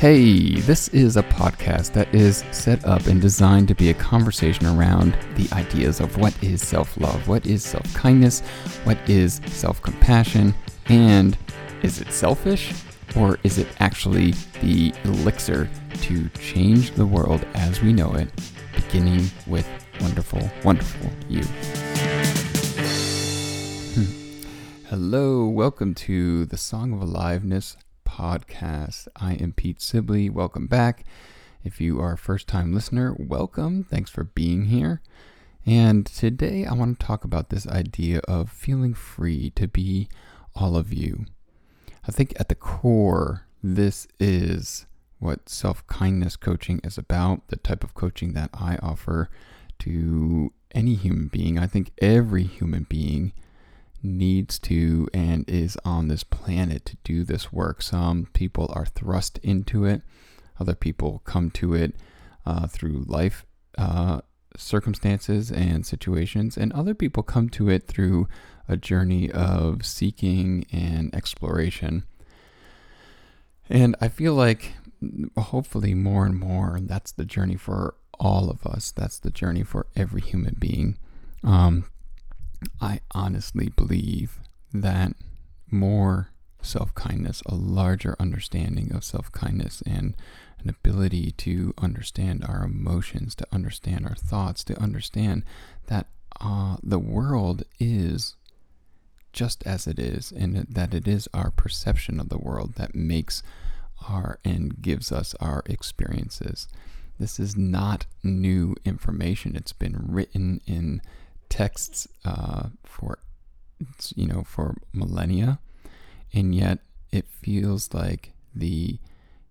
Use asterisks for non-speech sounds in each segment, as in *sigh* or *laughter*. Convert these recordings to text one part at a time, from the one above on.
Hey, this is a podcast that is set up and designed to be a conversation around the ideas of what is self love, what is self kindness, what is self compassion, and is it selfish or is it actually the elixir to change the world as we know it, beginning with wonderful, wonderful you? Hmm. Hello, welcome to the Song of Aliveness podcast. I am Pete Sibley. Welcome back. If you are a first time listener, welcome. Thanks for being here. And today I want to talk about this idea of feeling free to be all of you. I think at the core, this is what self kindness coaching is about, the type of coaching that I offer to any human being. I think every human being needs to and is on this planet to do this work. Some people are thrust into it, other people come to it uh, through life uh, circumstances and situations, and other people come to it through a journey of seeking and exploration. And I feel like hopefully more and more that's the journey for all of us. That's the journey for every human being. Um, I honestly believe that more self kindness, a larger understanding of self kindness, and an ability to understand our emotions, to understand our thoughts, to understand that uh, the world is just as it is, and that it is our perception of the world that makes our and gives us our experiences. This is not new information. It's been written in texts uh, for you know for millennia, and yet it feels like the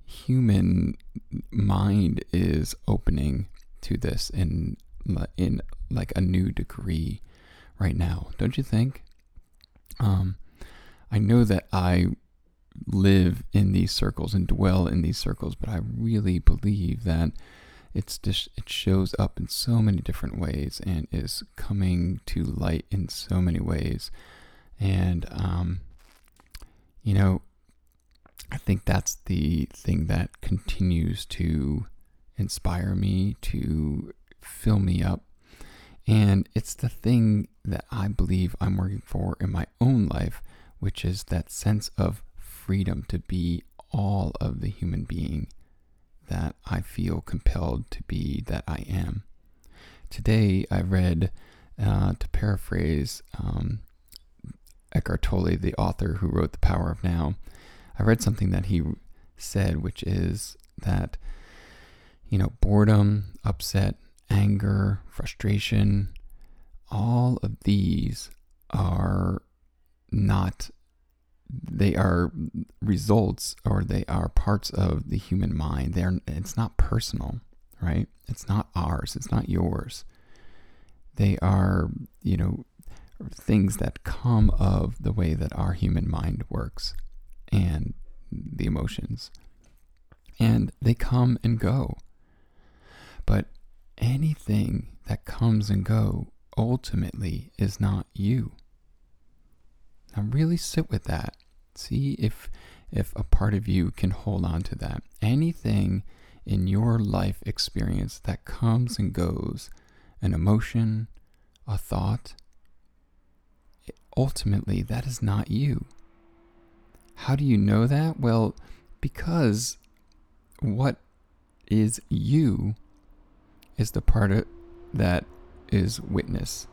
human mind is opening to this in in like a new degree right now, don't you think? Um, I know that I live in these circles and dwell in these circles, but I really believe that it's just it shows up in so many different ways and is coming to light in so many ways. And um, you know i think that's the thing that continues to inspire me to fill me up. And it's the thing that i believe i'm working for in my own life which is that sense of freedom to be all of the human being that I feel compelled to be that I am. Today I read, uh, to paraphrase um, Eckhart Tolle, the author who wrote The Power of Now, I read something that he said, which is that, you know, boredom, upset, anger, frustration, all of these are not they are results or they are parts of the human mind. They're it's not personal, right? It's not ours. It's not yours. They are, you know, things that come of the way that our human mind works and the emotions. And they come and go. But anything that comes and go ultimately is not you. Now really sit with that. See if if a part of you can hold on to that. Anything in your life experience that comes and goes, an emotion, a thought, ultimately that is not you. How do you know that? Well, because what is you is the part of, that is witness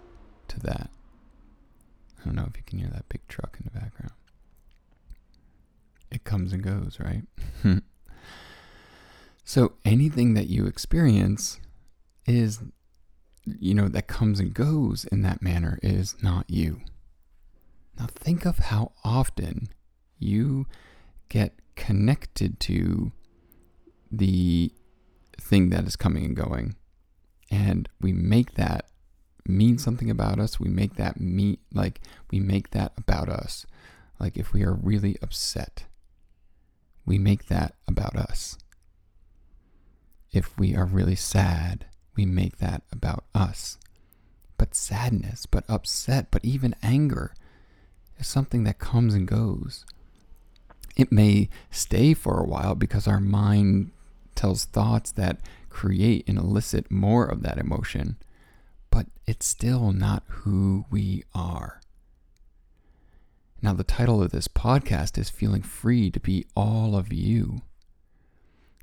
to that. I don't know if you can hear that big truck in the background. It comes and goes, right? *laughs* so anything that you experience is, you know, that comes and goes in that manner is not you. Now think of how often you get connected to the thing that is coming and going. And we make that mean something about us, we make that mean like we make that about us. Like if we are really upset, we make that about us. If we are really sad, we make that about us. But sadness, but upset, but even anger is something that comes and goes. It may stay for a while because our mind tells thoughts that create and elicit more of that emotion, but it's still not who we are. Now, the title of this podcast is Feeling Free to Be All of You.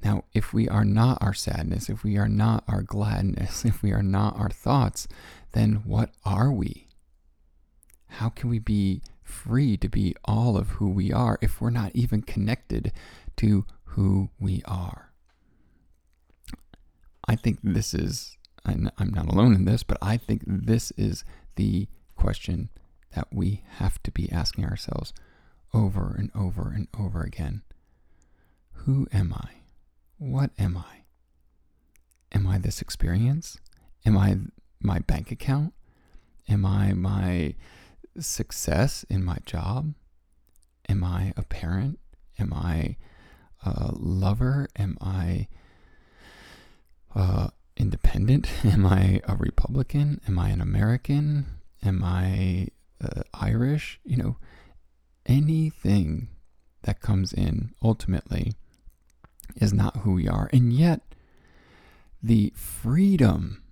Now, if we are not our sadness, if we are not our gladness, *laughs* if we are not our thoughts, then what are we? How can we be free to be all of who we are if we're not even connected to who we are? I think this is, I'm not alone in this, but I think this is the question that we have to be asking ourselves over and over and over again. Who am I? What am I? Am I this experience? Am I my bank account? Am I my success in my job? Am I a parent? Am I a lover? Am I uh, independent? *laughs* Am I a Republican? Am I an American? Am I uh, Irish? You know, anything that comes in ultimately is not who we are. And yet, the freedom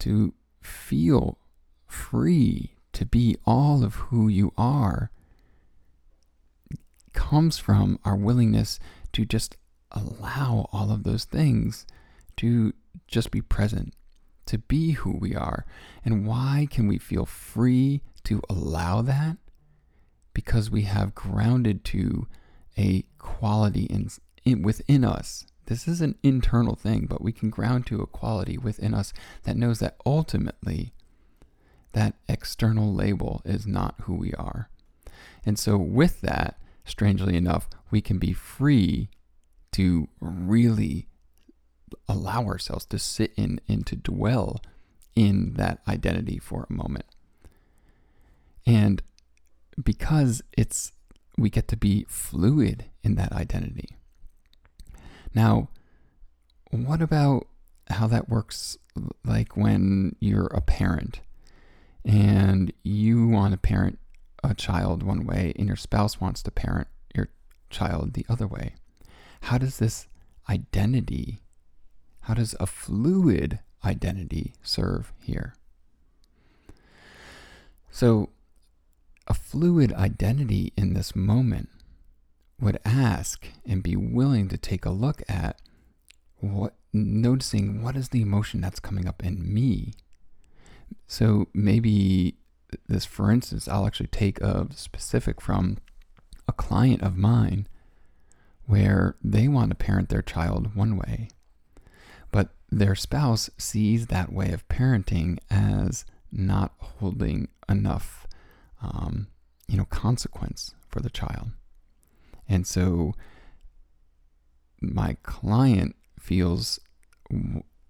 to feel free to be all of who you are comes from our willingness to just allow all of those things to just be present, to be who we are. And why can we feel free to allow that? Because we have grounded to a quality in, in, within us. This is an internal thing, but we can ground to a quality within us that knows that ultimately that external label is not who we are. And so, with that, strangely enough, we can be free to really allow ourselves to sit in and to dwell in that identity for a moment. And because it's we get to be fluid in that identity. Now, what about how that works like when you're a parent and you want to parent a child one way and your spouse wants to parent your child the other way? How does this identity, how does a fluid identity serve here? So, a fluid identity in this moment would ask and be willing to take a look at what noticing what is the emotion that's coming up in me so maybe this for instance i'll actually take a specific from a client of mine where they want to parent their child one way but their spouse sees that way of parenting as not holding enough um, you know, consequence for the child. And so my client feels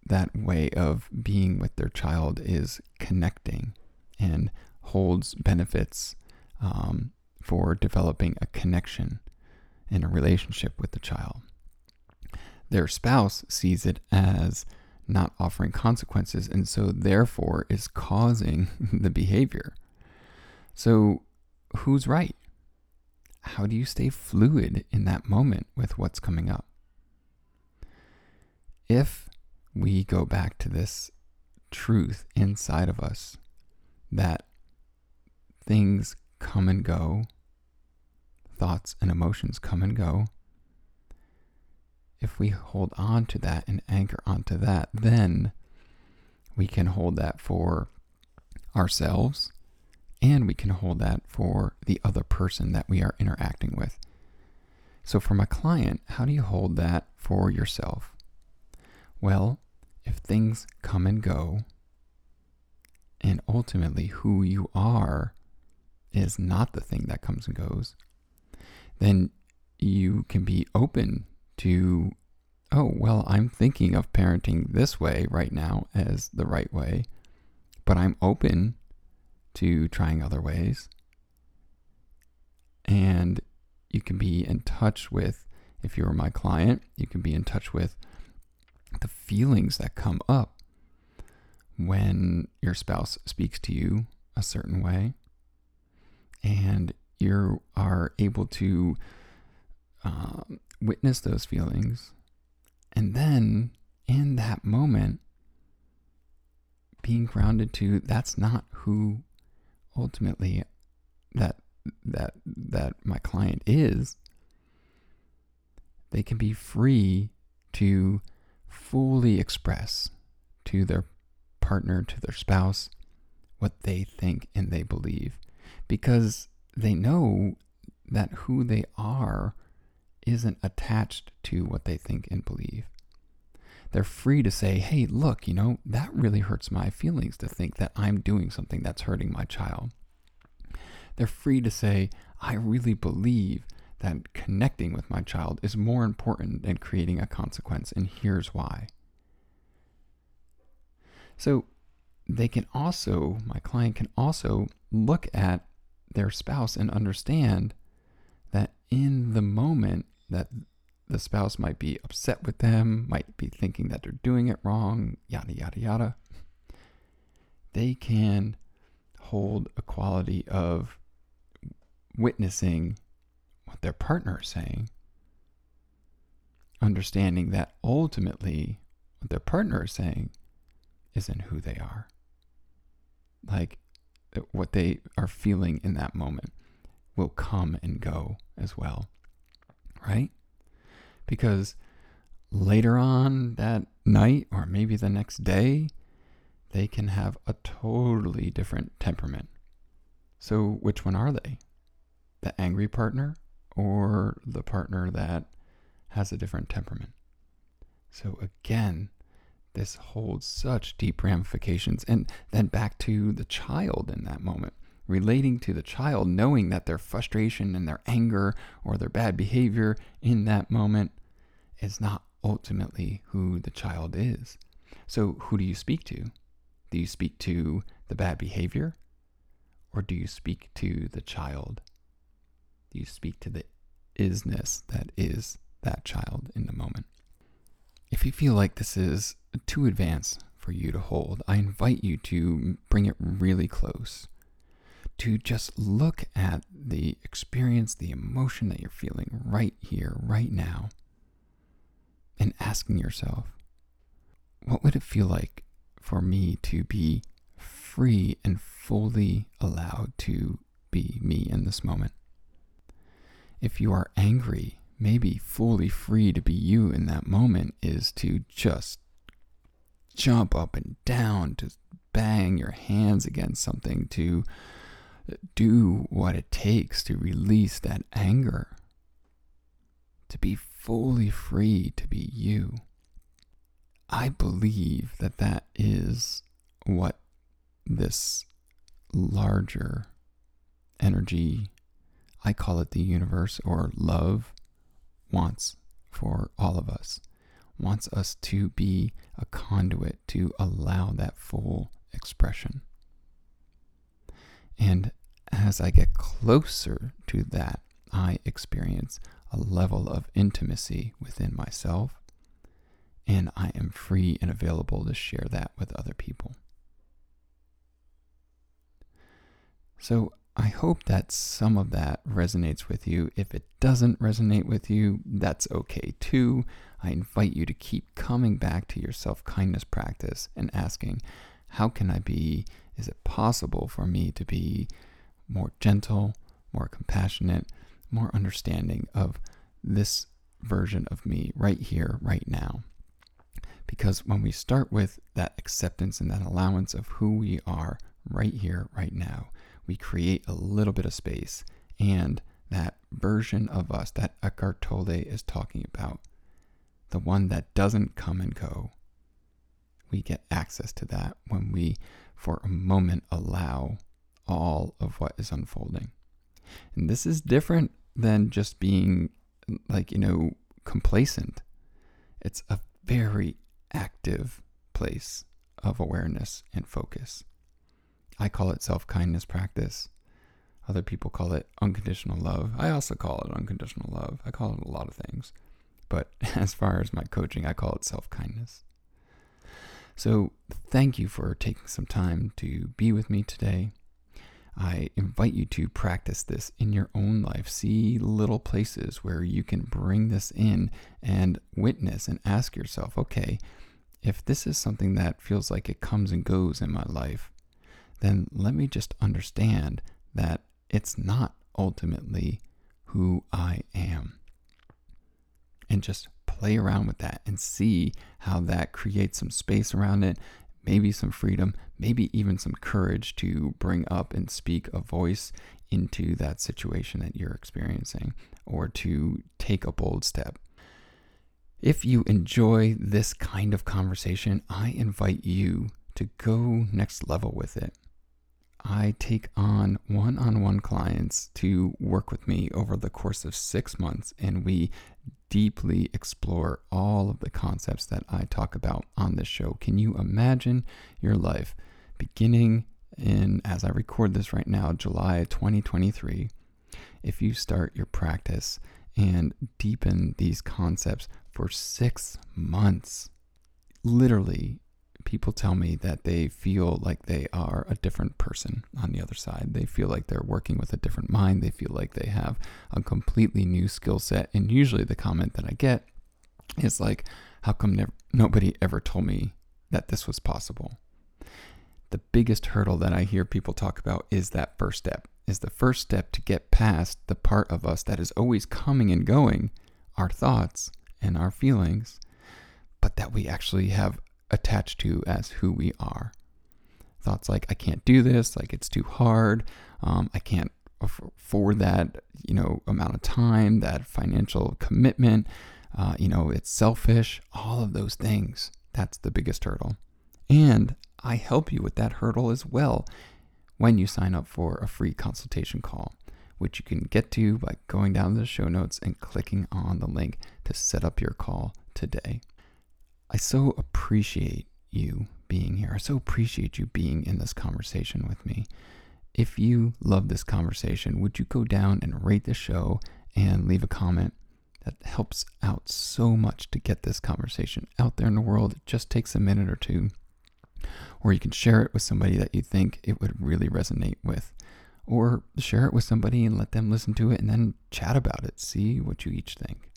that way of being with their child is connecting and holds benefits um, for developing a connection and a relationship with the child. Their spouse sees it as not offering consequences and so therefore is causing *laughs* the behavior. So, who's right? How do you stay fluid in that moment with what's coming up? If we go back to this truth inside of us that things come and go, thoughts and emotions come and go, if we hold on to that and anchor onto that, then we can hold that for ourselves and we can hold that for the other person that we are interacting with. So, from a client, how do you hold that for yourself? Well, if things come and go, and ultimately who you are is not the thing that comes and goes, then you can be open to, oh, well, I'm thinking of parenting this way right now as the right way, but I'm open to trying other ways. And you can be in touch with, if you were my client, you can be in touch with the feelings that come up when your spouse speaks to you a certain way. And you are able to um, witness those feelings, and then in that moment, being grounded to that's not who ultimately that that that my client is. They can be free to fully express to their partner to their spouse what they think and they believe. Because they know that who they are isn't attached to what they think and believe. They're free to say, hey, look, you know, that really hurts my feelings to think that I'm doing something that's hurting my child. They're free to say, I really believe that connecting with my child is more important than creating a consequence, and here's why. So they can also, my client can also look at their spouse and understand that in the moment that the spouse might be upset with them, might be thinking that they're doing it wrong, yada, yada, yada, they can hold a quality of witnessing what their partner is saying, understanding that ultimately what their partner is saying isn't who they are. Like uh, what they are feeling in that moment will come and go as well. Right? Because later on that night, or maybe the next day, they can have a totally different temperament. So, which one are they? The angry partner or the partner that has a different temperament? So, again, this holds such deep ramifications. And then back to the child in that moment, relating to the child, knowing that their frustration and their anger or their bad behavior in that moment is not ultimately who the child is. So, who do you speak to? Do you speak to the bad behavior? Or do you speak to the child? Do you speak to the isness that is that child in the moment? If you feel like this is too advanced for you to hold, I invite you to bring it really close. To just look at the experience, the emotion that you're feeling right here, right now, and asking yourself, what would it feel like for me to be free and fully allowed to be me in this moment? If you are angry maybe fully free to be you in that moment is to just jump up and down, to bang your hands against something, to do what it takes to release that anger, to be fully free to be you. I believe that that is what this larger energy, I call it the universe or love, wants for all of us, wants us to be a conduit to allow that full expression. And as I get closer to that, I experience a level of intimacy within myself, and I am free and available to share that with other people. So I hope that some of that resonates with you. If it doesn't resonate with you, that's okay too. I invite you to keep coming back to your self kindness practice and asking, how can I be? Is it possible for me to be more gentle, more compassionate, more understanding of this version of me right here, right now? Because when we start with that acceptance and that allowance of who we are right here, right now, we create a little bit of space and that version of us that Eckhart Tolle is talking about, the one that doesn't come and go, we get access to that when we, for a moment, allow all of what is unfolding. And this is different than just being, like, you know, complacent. It's a very active place of awareness and focus. I call it self kindness practice. Other people call it unconditional love. I also call it unconditional love. I call it a lot of things. But *laughs* as far as my coaching, I call it self kindness. So thank you for taking some time to be with me today. I invite you to practice this in your own life. See little places where you can bring this in and witness and ask yourself, okay, if this is something that feels like it comes and goes in my life, then let me just understand that it's not ultimately who I am. And just play around with that and see how that creates some space around it, maybe some freedom, maybe even some courage to bring up and speak a voice into that situation that you're experiencing or to take a bold step. If you enjoy this kind of conversation, I invite you to go next level with it. I take on one on one clients to work with me over the course of six months, and we deeply explore all of the concepts that I talk about on this show. Can you imagine your life beginning in, as I record this right now, July 2023? If you start your practice and deepen these concepts for six months, literally people tell me that they feel like they are a different person on the other side. They feel like they're working with a different mind. They feel like they have a completely new skill set. And usually the comment that I get is like, how come nobody ever told me that this was possible? The biggest hurdle that I hear people talk about is that first step, is the first step to get past the part of us that is always coming and going, our thoughts and our feelings, but that we actually have attached to as who we are. Thoughts like, I can't do this, like it's too hard, um, I can't afford that, you know, amount of time, that financial commitment, uh, you know, it's selfish, all of those things. That's the biggest hurdle. And I help you with that hurdle as well when you sign up for a free consultation call, which you can get to by going down to the show notes and clicking on the link to set up your call today. I so appreciate you being here. I so appreciate you being in this conversation with me. If you love this conversation, would you go down and rate the show and leave a comment? That helps out so much to get this conversation out there in the world. It just takes a minute or two. Or you can share it with somebody that you think it would really resonate with. Or share it with somebody and let them listen to it and then chat about it. See what you each think.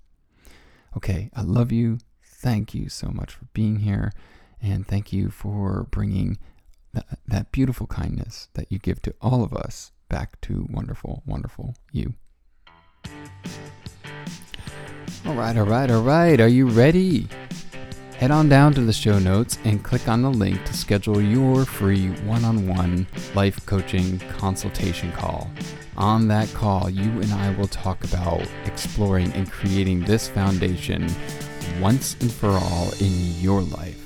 Okay, I love you thank you so much for being here. And thank you for bringing that, that beautiful kindness that you give to all of us back to wonderful, wonderful you. All right, all right, all right. Are you ready? Head on down to the show notes and click on the link to schedule your free one on one life coaching consultation call. On that call, you and I will talk about exploring and creating this foundation once and for all in your life.